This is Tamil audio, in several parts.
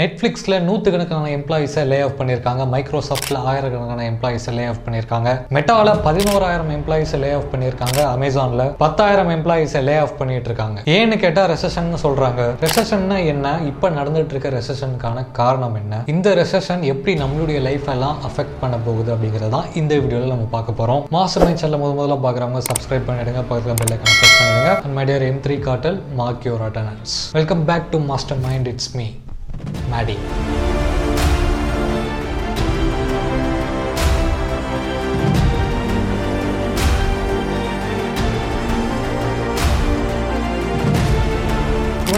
நெட்ஃப்ளிக்ஸில் நூற்றுக்கணக்கான எம்ப்ளாயிஸை லே ஆஃப் பண்ணியிருக்காங்க மைக்ரோசாஃப்ட்டில் ஆயிரக்கணக்கான எம்ப்ளாயிஸை லே ஆஃப் பண்ணியிருக்காங்க மெட்டாவில் பதினோராயிரம் எம்ப்ளாயிஸை லே ஆஃப் பண்ணியிருக்காங்க அமேசானில் பத்தாயிரம் எம்ப்ளாயிஸை லே ஆஃப் பண்ணிட்டு இருக்காங்க ஏன்னு கேட்டால் ரெசஷன் சொல்கிறாங்க ரெசஷன்னா என்ன? இப்போ நடந்துட்டு இருக்க ரெசஷனுக்கான காரணம் என்ன? இந்த ரெசஷன் எப்படி நம்மளுடைய லைஃப் எல்லாம் அஃபெக்ட் பண்ண போகுது அப்படிங்கிறது தான் இந்த வீடியோவில் நம்ம பார்க்க போகிறோம் மாஸ்டர் மைண்ட் சேனல் முத முதல்ல பார்க்குறவங்க சப்ஸ்கிரைப் பண்ணிடுங்க. பக்கத்தில் பெல்லை கனெக்ட் பண்ணிடுங்க. And my dear M three காட்டல் mark your attendance welcome back to Master Mind it's me Maddy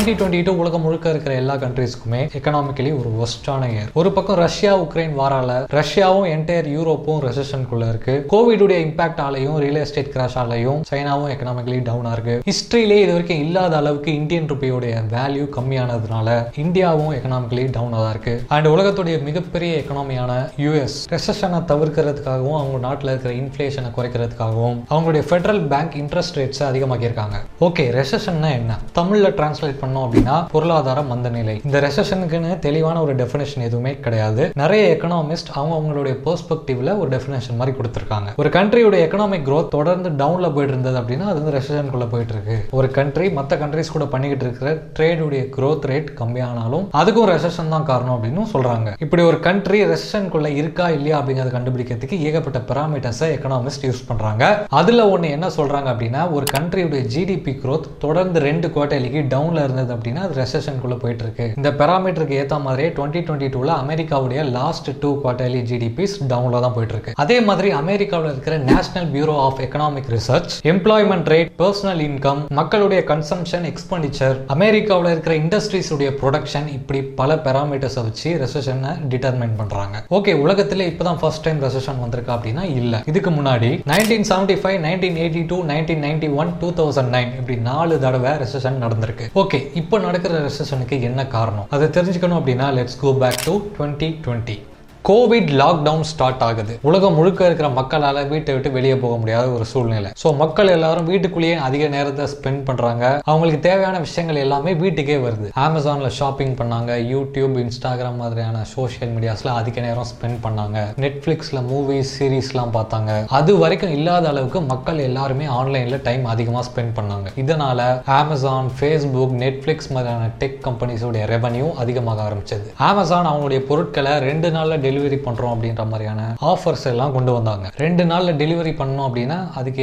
twenty twenty two உலகம் முழுக்க இருக்கிற எல்லா கண்ட்ரீஸ்க்குமே எக்கனாமிக்கலி ஒரு ஒஸ்டான இயர் ஒரு பக்கம் ரஷ்யா உக்ரைன் வாரால ரஷ்யாவும் என்டையர் யூரோப்பும் ரெசஷனுக்குள்ள இருக்கு. கோவிடுடைய இம்பாக்ட் ஆலையும் ரியல் எஸ்டேட் கிராஷ் ஆலையும் சைனாவும் எக்கனாமிக்கலி டவுனா இருக்கு. ஹிஸ்டரியிலே இது வரைக்கும் இல்லாத அளவுக்கு இந்தியன் ருபியோடைய வேல்யூ கம்மியானதுனால இந்தியாவும் எக்கனாமிக்கலி டவுனாக தான் இருக்கு. அண்ட் உலகத்துடைய மிகப்பெரிய எக்கனாமியான யூஎஸ் ரெசஷனை தவிர்க்கிறதுக்காகவும் அவங்க நாட்டில் இருக்கிற இன்ஃப்ளேஷனை குறைக்கிறதுக்காகவும் அவங்களுடைய ஃபெடரல் பேங்க் இன்ட்ரெஸ்ட் ரேட்ஸை அதிகமாக்கியிருக்காங்க. ஓகே ரெசஷன்னா என்ன? தமிழில் டிரான்ஸ்லேட் பண்ண பண்ணோம் அப்படின்னா பொருளாதார மந்தநிலை. இந்த ரெசஷனுக்குன்னு தெளிவான ஒரு டெஃபினேஷன் எதுவுமே கிடையாது. நிறைய எக்கனாமிஸ்ட் அவங்க அவங்களுடைய பெர்ஸ்பெக்டிவ்ல ஒரு டெஃபினேஷன் மாதிரி கொடுத்துருக்காங்க. ஒரு கண்ட்ரியோட எக்கனாமிக் க்ரோத் தொடர்ந்து டவுன்ல போயிட்டு இருந்தது அப்படின்னா அது வந்து ரெசஷனுக்குள்ள போயிட்டு இருக்கு ஒரு கண்ட்ரி மற்ற கண்ட்ரிஸ் கூட பண்ணிக்கிட்டு இருக்கிற ட்ரேடுடைய க்ரோத் ரேட் கம்மியானாலும் அதுக்கும் ரெசஷன் தான் காரணம் அப்படின்னு சொல்றாங்க. இப்படி ஒரு கண்ட்ரி ரெசஷனுக்குள்ள இருக்கா இல்லையா அப்படிங்கறத கண்டுபிடிக்கிறதுக்கு ஏகப்பட்ட பெராமீட்டர்ஸை எக்கனாமிஸ்ட் யூஸ் பண்றாங்க. அதுல ஒண்ணு என்ன சொல்றாங்க அப்படின்னா ஒரு கண்ட்ரியுடைய ஜிடிபி க்ரோத் தொடர்ந்து ரெண்டு குவார்டர்லிக்கு டவுன்ல இருந்தது அப்படின்னா அது ரெசஷனுக்குள்ளே போயிட்டு இருக்கு இந்த பெராமீட்டருக்கு ஏத்த மாதிரியே டுவெண்ட்டி டுவெண்ட்டி டூல அமெரிக்காவுடைய லாஸ்ட் டூ குவார்டர்லி ஜிடிபிஸ் டவுன்ல தான் போயிட்டு இருக்கு அதே மாதிரி அமெரிக்காவில் இருக்கிற national bureau of economic research employment rate personal income மக்களுடைய கன்சம்ஷன் எக்ஸ்பெண்டிச்சர் அமெரிக்காவில் இருக்கிற இண்டஸ்ட்ரீஸ் உடைய ப்ரொடக்ஷன் இப்படி பல பெராமீட்டர்ஸை வச்சு ரெசஷனை டிட்டர்மைன் பண்றாங்க. ஓகே உலகத்துல இப்பதான் ஃபர்ஸ்ட் டைம் ரெசஷன் வந்திருக்கா அப்படின்னா இல்ல. இதுக்கு முன்னாடி nineteen seventy five nineteen eighty two nineteen ninety one two thousand nine இப்படி நாலு தடவை ரெசஷன் நடந்திருக்கு. ஓகே இப்போ நடக்கிற ரெசஷனுக்கு என்ன காரணம்? அதை தெரிஞ்சுக்கணும் அப்படின்னா let's go back to twenty twenty covid lockdown start ஆகுது. உலகம் முழுக்க இருக்கிற மக்களால் வீட்டை விட்டு வெளியே போக முடியாத ஒரு சூழ்நிலை. ஸோ மக்கள் எல்லாரும் வீட்டுக்குள்ளேயே அதிக நேரத்தை ஸ்பெண்ட் பண்றாங்க. அவங்களுக்கு தேவையான விஷயங்கள் எல்லாமே வீட்டுக்கே வருது. அமேசான்ல ஷாப்பிங் பண்ணாங்க யூடியூப் இன்ஸ்டாகிராம் மாதிரியான சோஷியல் மீடியாஸ்ல அதிக நேரம் ஸ்பெண்ட் பண்ணாங்க. நெட்ஃபிளிக்ஸ்ல மூவிஸ் சீரீஸ்லாம் பார்த்தாங்க. அது வரைக்கும் இல்லாத அளவுக்கு மக்கள் எல்லாருமே ஆன்லைன்ல டைம் அதிகமாக ஸ்பெண்ட் பண்ணாங்க. இதனால அமேசான் ஃபேஸ்புக் நெட்ஃபிளிக்ஸ் மாதிரியான டெக் கம்பெனிஸோடைய ரெவன்யூ அதிகமாக ஆரம்பிச்சது. அமேசான் அவங்களுடைய பொருட்களை ரெண்டு நாள்ல டெலிவரி பண்ணுறோம் அப்படின்ற மாதிரியான ஆஃபர்ஸ் எல்லாம் கொண்டு வந்தாங்க. ரெண்டு நாளில் டெலிவரி பண்ணோம் அப்படின்னா அதுக்கு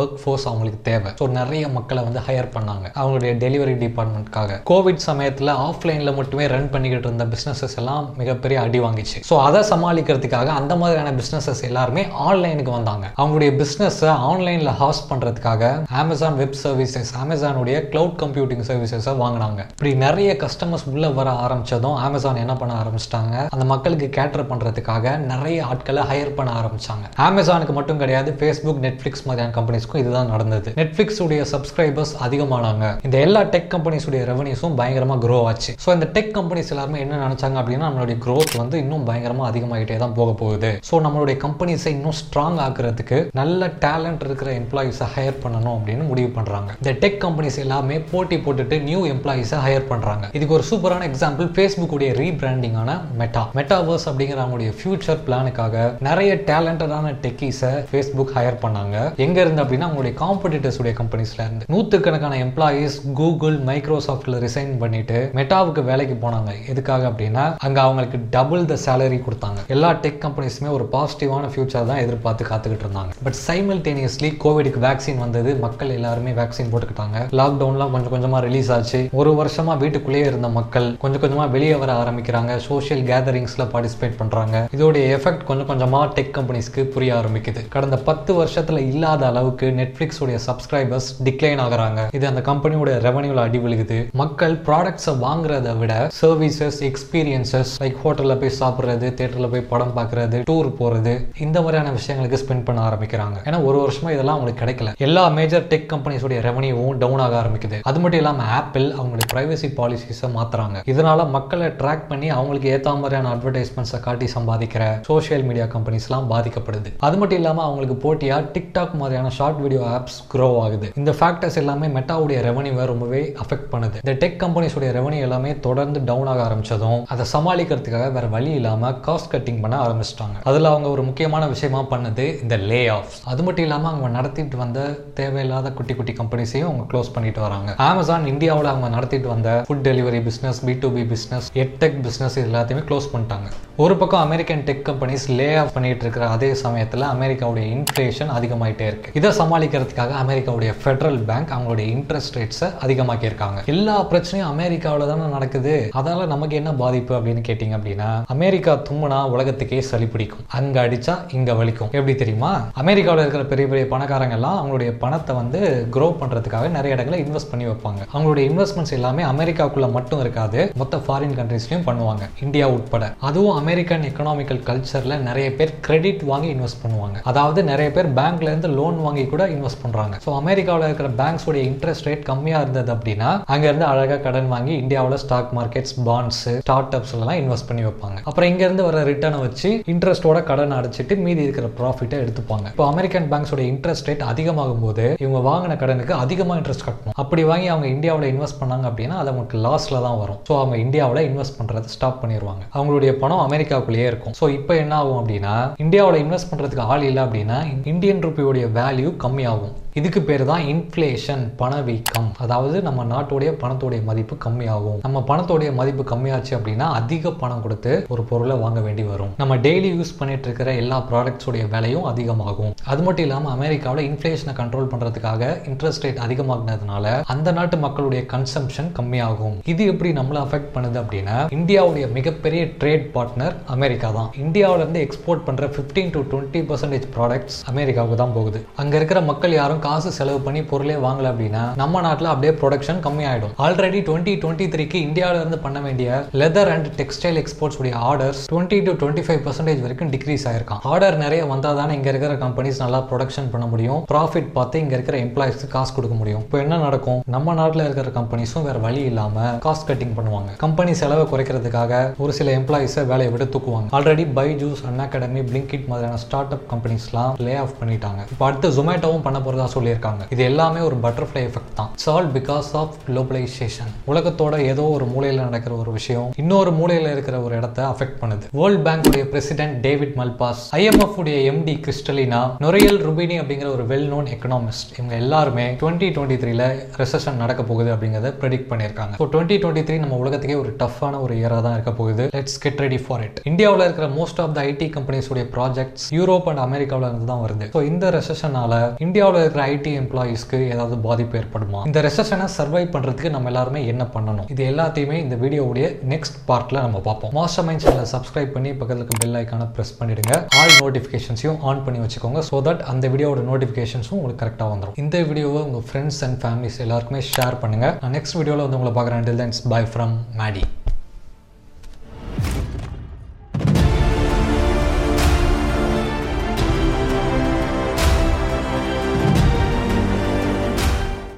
ஒர்க் ஃபோர்ஸ் அவங்களுக்கு தேவை. ஸோ நிறைய மக்களை வந்து ஹையர் பண்ணாங்க. அவங்களுடைய டெலிவரி டிபார்ட்மெண்ட்காக கோவிட் சமயத்தில் ஆஃப்லைனில் மட்டுமே ரன் பண்ணிக்கிட்டு இருந்த பிஸ்னஸஸ் எல்லாம் மிகப்பெரிய அடி வாங்கிச்சு. ஸோ அதை சமாளிக்கிறதுக்காக அந்த மாதிரியான பிஸ்னஸஸ் எல்லாருமே ஆன்லைனுக்கு வந்தாங்க. அவங்களுடைய பிஸ்னஸை ஆன்லைனில் ஹாஸ்ட் பண்ணுறதுக்காக அமேசான் வெப் சர்வீசஸ் அமேசானுடைய கிளவுட் கம்ப்யூட்டிங் சர்வீசஸை வாங்கினாங்க. இப்படி நிறைய கஸ்டமர்ஸ் உள்ளே வர ஆரம்பித்ததும் அமேசான் என்ன பண்ண ஆரம்பிச்சிட்டாங்க? அந்த மக்களுக்கு கேட்டர் பண்ணுறதுக்காக நிறைய ஆட்களை ஹையர் பண்ண ஆரம்பிச்சாங்க. அமேசானுக்கு மட்டும் கிடையாது ஃபேஸ்புக் நெட்ஃப்ளிக்ஸ் மாதிரியான கம்பெனிஸ்க்கும் இதுதான் நடந்தது. நெட்ஃப்ளிக்ஸ் உடைய சப்ஸ்கிரைபர்ஸ் அதிகமானாங்க. இந்த எல்லா டெக் கம்பெனிஸ் உடைய ரெவன்யூஸும் பயங்கரமா க்ரோ ஆச்சு. ஸோ இந்த டெக் கம்பெனிஸ் எல்லாருமே என்ன நினச்சாங்க அப்படின்னா நம்மளுடைய க்ரோத் வந்து இன்னும் பயங்கரமாக அதிகமாகிட்டே தான் போக போகுது. ஸோ நம்மளுடைய கம்பெனிஸை இன்னும் ஸ்ட்ராங் ஆக்குறதுக்கு நல்ல டேலண்ட் இருக்கிற எம்ப்ளாயிஸை ஹையர் பண்ணணும் அப்படின்னு முடிவு பண்றாங்க. இந்த டெக் கம்பெனிஸ் எல்லாமே போட்டி போட்டுட்டு நியூ எம்ப்ளாயிஸை ஹையர் பண்றாங்க. இதுக்கு ஒரு சூப்பரான எக்ஸாம்பிள் ஃபேஸ்புக் உடைய ரீபிராண்டிங்கான மெட்டா மெட்டாவர்ஸ் அப்படிங்கிற அவங்களுடைய ஃபியூச்சர் பிளானுக்காக நிறைய டேலண்டடான டெக்கீஸை ஃபேஸ்புக் ஹையர் பண்ணாங்க. எங்க இருந்து அப்படின்னா அவங்களுடைய காம்படிட்டர்ஸ் உடைய கம்பெனிஸ்ல இருந்து. நூற்றுக்கணக்கான எம்ப்ளாயீஸ் கூகுள் மைக்ரோசாஃப்ட்ல ரிசைன் பண்ணிட்டு மெட்டாவுக்கு வேலைக்கு போனாங்க. எதுக்காக அப்படின்னா அங்க அவங்களுக்கு டபுள் த சேலரி கொடுத்தாங்க. எல்லா டெக் கம்பெனிஸுமே ஒரு பாசிட்டிவான ஃபியூச்சர் தான் எதிர்பார்த்து காத்துக்கிட்டு இருந்தாங்க. பட் சைமல்டேனியஸ்லி கோவிடுக்கு வேக்சின் வந்தது. மக்கள் எல்லாருமே வேக்சின் போட்டுக்கிட்டாங்க. லாக்டவுன்லாம் கொஞ்சம் கொஞ்சமாக ரிலீஸ் ஆச்சு. ஒரு வருஷமா வீட்டுக்குள்ளேயே இருந்த மக்கள் கொஞ்சம் கொஞ்சமாக வெளியே வர ஆரம்பிக்கிறாங்க. சோஷியல் கேதரிங்ஸில் பார்ட்டிசிபேட் பண்ணுறாங்க இதோடைய எஃபெக்ட் கொஞ்சம் கொஞ்சமா டெக் கம்பெனிஸ்க்கு புரிய ஆரம்பிக்குது. கடந்த பத்து வருஷத்துல இல்லாத அளவுக்கு நெட்ஃப்ளிக்ஸுடைய சப்ஸ்கிரைபர்ஸ் டிக்ளைன் ஆகுறாங்க. இது அந்த கம்பெனியோட ரெவன்யூவில் அடி விழுகுது. மக்கள் ப்ராடக்ட்ஸை வாங்குறத விட சர்வீசஸ் எக்ஸ்பீரியன்சஸ் லைக் ஹோட்டல்ல போய் சாப்பிட்றது தேட்டரில் போய் படம் பார்க்கறது டூர் போறது இந்த மாதிரியான விஷயங்களுக்கு ஸ்பெண்ட் பண்ண ஆரம்பிக்கிறாங்க. ஏன்னா ஒரு வருஷமா இதெல்லாம் அவங்களுக்கு கிடைக்கல. எல்லா மேஜர் டெக் கம்பெனிஸோட ரெவன்யூவும் டவுன் ஆக ஆரம்பிக்குது. அது மட்டும் இல்லாம ஆப்பிள் அவங்களுடைய பிரைவசி பாலிசிஸை மாற்றுறாங்க இதனால மக்களை ட்ராக் பண்ணி அவங்களுக்கு ஏற்ற மாதிரியான அட்வர்டைஸ்மெண்ட்ஸை காட்டி சம்பாதிக்கிற சோஷியல் மீடியா கம்பெனிஸ்லாம் பாதிக்கப்படுது. அது மட்டும் இல்லாமல் அவங்களுக்கு போட்டியாக டிக்டாக் மாதிரியான ஷார்ட் வீடியோ ஆப்ஸ் க்ரோ ஆகுது. இந்த ஃபேக்டர்ஸ் எல்லாமே மெட்டாவுடைய ரெவன்யூவை ரொம்பவே அஃபெக்ட் பண்ணுது. இந்த டெக் கம்பெனிஸுடைய ரெவன்யூ எல்லாமே தொடர்ந்து டவுன் ஆக ஆரம்பிச்சதும் அதை சமாளிக்கிறதுக்காக வேற வழி இல்லாமல் காஸ்ட் கட்டிங் பண்ண ஆரம்பிச்சிட்டாங்க. அதில் அவங்க ஒரு முக்கியமான விஷயமா பண்ணது இந்த லே ஆஃப் அது மட்டும் இல்லாமல் அவங்க நடத்திட்டு வந்த தேவையில்லாத குட்டி குட்டி கம்பெனிஸையும் அவங்க க்ளோஸ் பண்ணிட்டு வராங்க. அமேசான் இந்தியாவில் அவங்க நடத்திட்டு வந்த food delivery business B to B business edtech business எல்லாத்தையுமே க்ளோஸ் பண்ணிட்டாங்க. ஒரு பக்கம் American tech companies lay off பண்ணிட்டு இருக்கிற அதே சமயத்தில் அமெரிக்காவுடைய இன்ஃப்ளேஷன் அதிகமாயிட்டே இருக்கு. இதை சமாளிக்கிறதுக்காக அமெரிக்காவுடைய ஃபெடரல் பேங்க் அவங்களுடைய இன்ட்ரெஸ்ட் ரேட்ஸை அதிகமாக்கி இருக்காங்க எல்லா பிரச்சனையும் அமெரிக்காவில் தானே நடக்குது. அதனால நமக்கு என்ன பாதிப்பு அப்படின்னு கேட்டிங்க அப்படின்னா அமெரிக்கா தும்முனா உலகத்துக்கே சளி பிடிக்கும். அங்கே அடிச்சா இங்கே வலிக்கும். எப்படி தெரியுமா? அமெரிக்காவில் இருக்கிற பெரிய பெரிய பணக்காரங்க எல்லாம் அவங்களுடைய பணத்தை வந்து க்ரோ பண்ணுறதுக்காக நிறைய இடங்களை இன்வெஸ்ட் பண்ணி வைப்பாங்க. அவங்களுடைய இன்வெஸ்ட்மெண்ட்ஸ் எல்லாமே அமெரிக்காக்குள்ள மட்டும் இருக்காது. மொத்த ஃபாரின் கண்ட்ரீஸ்லையும் பண்ணுவாங்க. இந்தியா உட்பட. அதுவும் அமெரிக்கன் எக்கனாமிக்கல் கல்ச்சரில் நிறைய பேர் கிரெடிட் வாங்கி இன்வெஸ்ட் பண்ணுவாங்க. அதாவது நிறைய பேர் பேங்க்ல இருந்து லோன் வாங்கி கூட இன்வெஸ்ட் பண்றாங்க. ஸோ அமெரிக்காவில் இருக்கிற பேங்க்ஸோட இன்ட்ரெஸ்ட் ரேட் கம்மியா இருந்தது அப்படின்னா அங்க இருந்து அழகா கடன் வாங்கி இந்தியாவில் stock markets bonds startups எல்லாம் இன்வெஸ்ட் பண்ணி வைப்பாங்க. அப்புறம் இங்க இருந்து வர ரிட்டர்னை வச்சு இன்ட்ரெஸ்டோட கடன் அடைச்சிட்டு மீதி இருக்கிற ப்ராஃபிட்டை எடுத்துப்பாங்க. இப்போ அமெரிக்கன் பேங்க்ஸோட இன்ட்ரெஸ்ட் ரேட் அதிகமாகும் போது இவங்க வாங்கின கடனுக்கு அதிகமாக இன்ட்ரெஸ்ட் கட்டணும். அப்படி வாங்கி அவங்க இந்தியாவில் இன்வெஸ்ட் பண்ணாங்க அப்படின்னா அது அவங்களுக்கு லாஸ்ல தான் வரும். ஸோ அவங்க இந்தியாவில் இன்வெஸ்ட் பண்றதை ஸ்டாப் பண்ணிடுவாங்க அவங்களுடைய பணம் அமெரிக்காவுக்குள்ளேயே இருக்கும். ஸோ இப்போ என்ன ஆகும் அப்படின்னா இந்தியாவில் இன்வெஸ்ட் பண்ணுறதுக்கு ஆள் இல்லை அப்படின்னா இந்தியன் ருப்பியோடைய வேல்யூ கம்மியாகும். இதுக்கு பேர் தான் இன்ஃப்ளேஷன் பணவீக்கம். அதாவது நம்ம நாட்டுடைய பணத்தோடைய மதிப்பு கம்மியாகும். நம்ம பணத்தோடைய மதிப்பு கம்மியாச்சு அப்படின்னா அதிக பணம் கொடுத்து ஒரு பொருளை வாங்க வேண்டி வரும். நம்ம டெய்லி யூஸ் பண்ணிட்டு இருக்கிற எல்லா ப்ராடக்ட்ஸோடைய விலையும் அதிகமாகும். அது மட்டும் இல்லாமல் அமெரிக்காவில் இன்ஃப்ளேஷனை கண்ட்ரோல் பண்ணுறதுக்காக இன்ட்ரெஸ்ட் ரேட் அதிகமாகினதுனால அந்த நாட்டு மக்களுடைய கன்சம்ஷன் கம்மியாகும். இது எப்படி நம்மளை அஃபெக்ட் பண்ணுது அப்படின்னா இந்தியாவுடைய மிகப்பெரிய ட்ரேட் பார்ட்னர் அமெரிக்கா தான். இந்தியாவிலேருந்து எக்ஸ்போர்ட் பண்ணுற fifteen to twenty percentage products அமெரிக்காவுக்கு தான் போகுது. அங்கே இருக்கிற மக்கள் யாரும் காசு செலவு பண்ணி பொருளே வாங்கல அப்படின்னா நம்ம நாட்டில் அப்படியே ப்ரொடக்ஷன் கம்மியாயிடும். ஆல்ரெடி டுவெண்ட்டி டுவெண்ட்டி த்ரீக்கு இந்தியாவில இருந்து பண்ண வேண்டிய லெதர் அண்ட் டெக்ஸ்டைல் எக்ஸ்போர்ட்ஸ் உடைய orders twenty to twenty five percentage வரைக்கும் டிக்ரீஸ் ஆயிருக்கான் ஆர்டர் நிறைய வந்தால் தானே இங்க இருக்கிற கம்பெனிஸ் நல்லா ப்ரொடக்ஷன் பண்ண முடியும். ப்ராஃபிட் பார்த்து இங்க இருக்கிற எம்ப்ளாயிஸ்க்கு காசு கொடுக்க முடியும். இப்போ என்ன நடக்கும்? நம்ம நாட்டில் இருக்கிற கம்பெனிஸும் வேற வழி இல்லாம காஸ்ட் கட்டிங் பண்ணுவாங்க. கம்பெனி செலவை குறைக்கிறதுக்காக ஒரு சில எம்ப்ளாயிஸை வேலையை விட்டு தூக்குவாங்க. Already Byju's an academy Blinkit மாதிரியான ஸ்டார்ட் அப் கம்பெனிஸ்லாம் லே ஆஃப் பண்ணிட்டாங்க. இப்போ அடுத்து ஜொமேட்டோவும் பண்ண போறதா சொல்லியிருக்காங்க. இது எல்லாமே ஒரு பட்டர்ஃப்ளை எஃபெக்ட் தான். இட்ஸ் பிகாஸ் ஆஃப் குளோபலைசேஷன் உலகத்தோட ஏதோ ஒரு மூலையில் நடக்கிற ஒரு விஷயம் இன்னொரு மூலையில் இருக்கிற ஒரு இடத்த அஃபெக்ட் பண்ணுது. வேர்ல்ட் பேங்க் உடைய பிரசிடென்ட் டேவிட் மல்பாஸ் ஐஎம்எஃப் உடைய எம்டி கிறிஸ்டலினா நொரையல் ருபினி அப்படிங்கிற ஒரு வெல் நோன் எக்கனாமிஸ்ட் இவங்க எல்லாருமே டுவெண்ட்டி டுவெண்ட்டி த்ரீல ரெசன் நடக்க போகுது அப்படிங்கிறத ப்ரெடிக்ட் பண்ணியிருக்காங்க. ஸோ டுவெண்ட்டி டுவெண்ட்டி த்ரீ நம்ம உலகத்துக்கே ஒரு டஃப்பான ஒரு இயராக தான் இருக்க போகுது. Let's get ready for it இந்தியாவில் இருக்கிற most of the IT companies உடைய ப்ராஜெக்ட்ஸ் யூரோப் அண்ட் அமெரிக்காவில் இருந்து தான் வருது. ஸோ இந்த ரெசஷனால இந்தியாவில் இருக்கிற ஐடி எம்ப்ளாயீஸ்க்கு ஏதாவது பாதிப்பு ஏற்படுமா? இந்த ரெசஷனை சர்வை பண்ணுறதுக்கு நம்ம எல்லாருமே என்ன பண்ணணும்? இது எல்லாத்தையுமே இந்த வீடியோவுடைய நெக்ஸ்ட் பார்ட்டில் நம்ம பார்ப்போம். மாஸ்டர் மைண்ட் சேனலை சப்ஸ்கிரைப் பண்ணி பக்கத்தில் பெல் ஐக்கான ப்ரெஸ் பண்ணிடுங்க. ஆல் நோட்டிஃபிகேஷன்ஸையும் ஆன் பண்ணி வச்சுக்கோங்க ஸோ தட் அந்த வீடியோட நோட்டிஃபிகேஷன்ஸும் உங்களுக்கு கரெக்டாக வந்துடும் இந்த வீடியோவை உங்கள் ஃப்ரெண்ட்ஸ் அண்ட் ஃபேமிலிஸ் எல்லாருக்குமே ஷேர் பண்ணுங்கள் நான் நெக்ஸ்ட் வீடியோவில் வந்து உங்களை பார்க்குறேன். Till thens bye from Maddy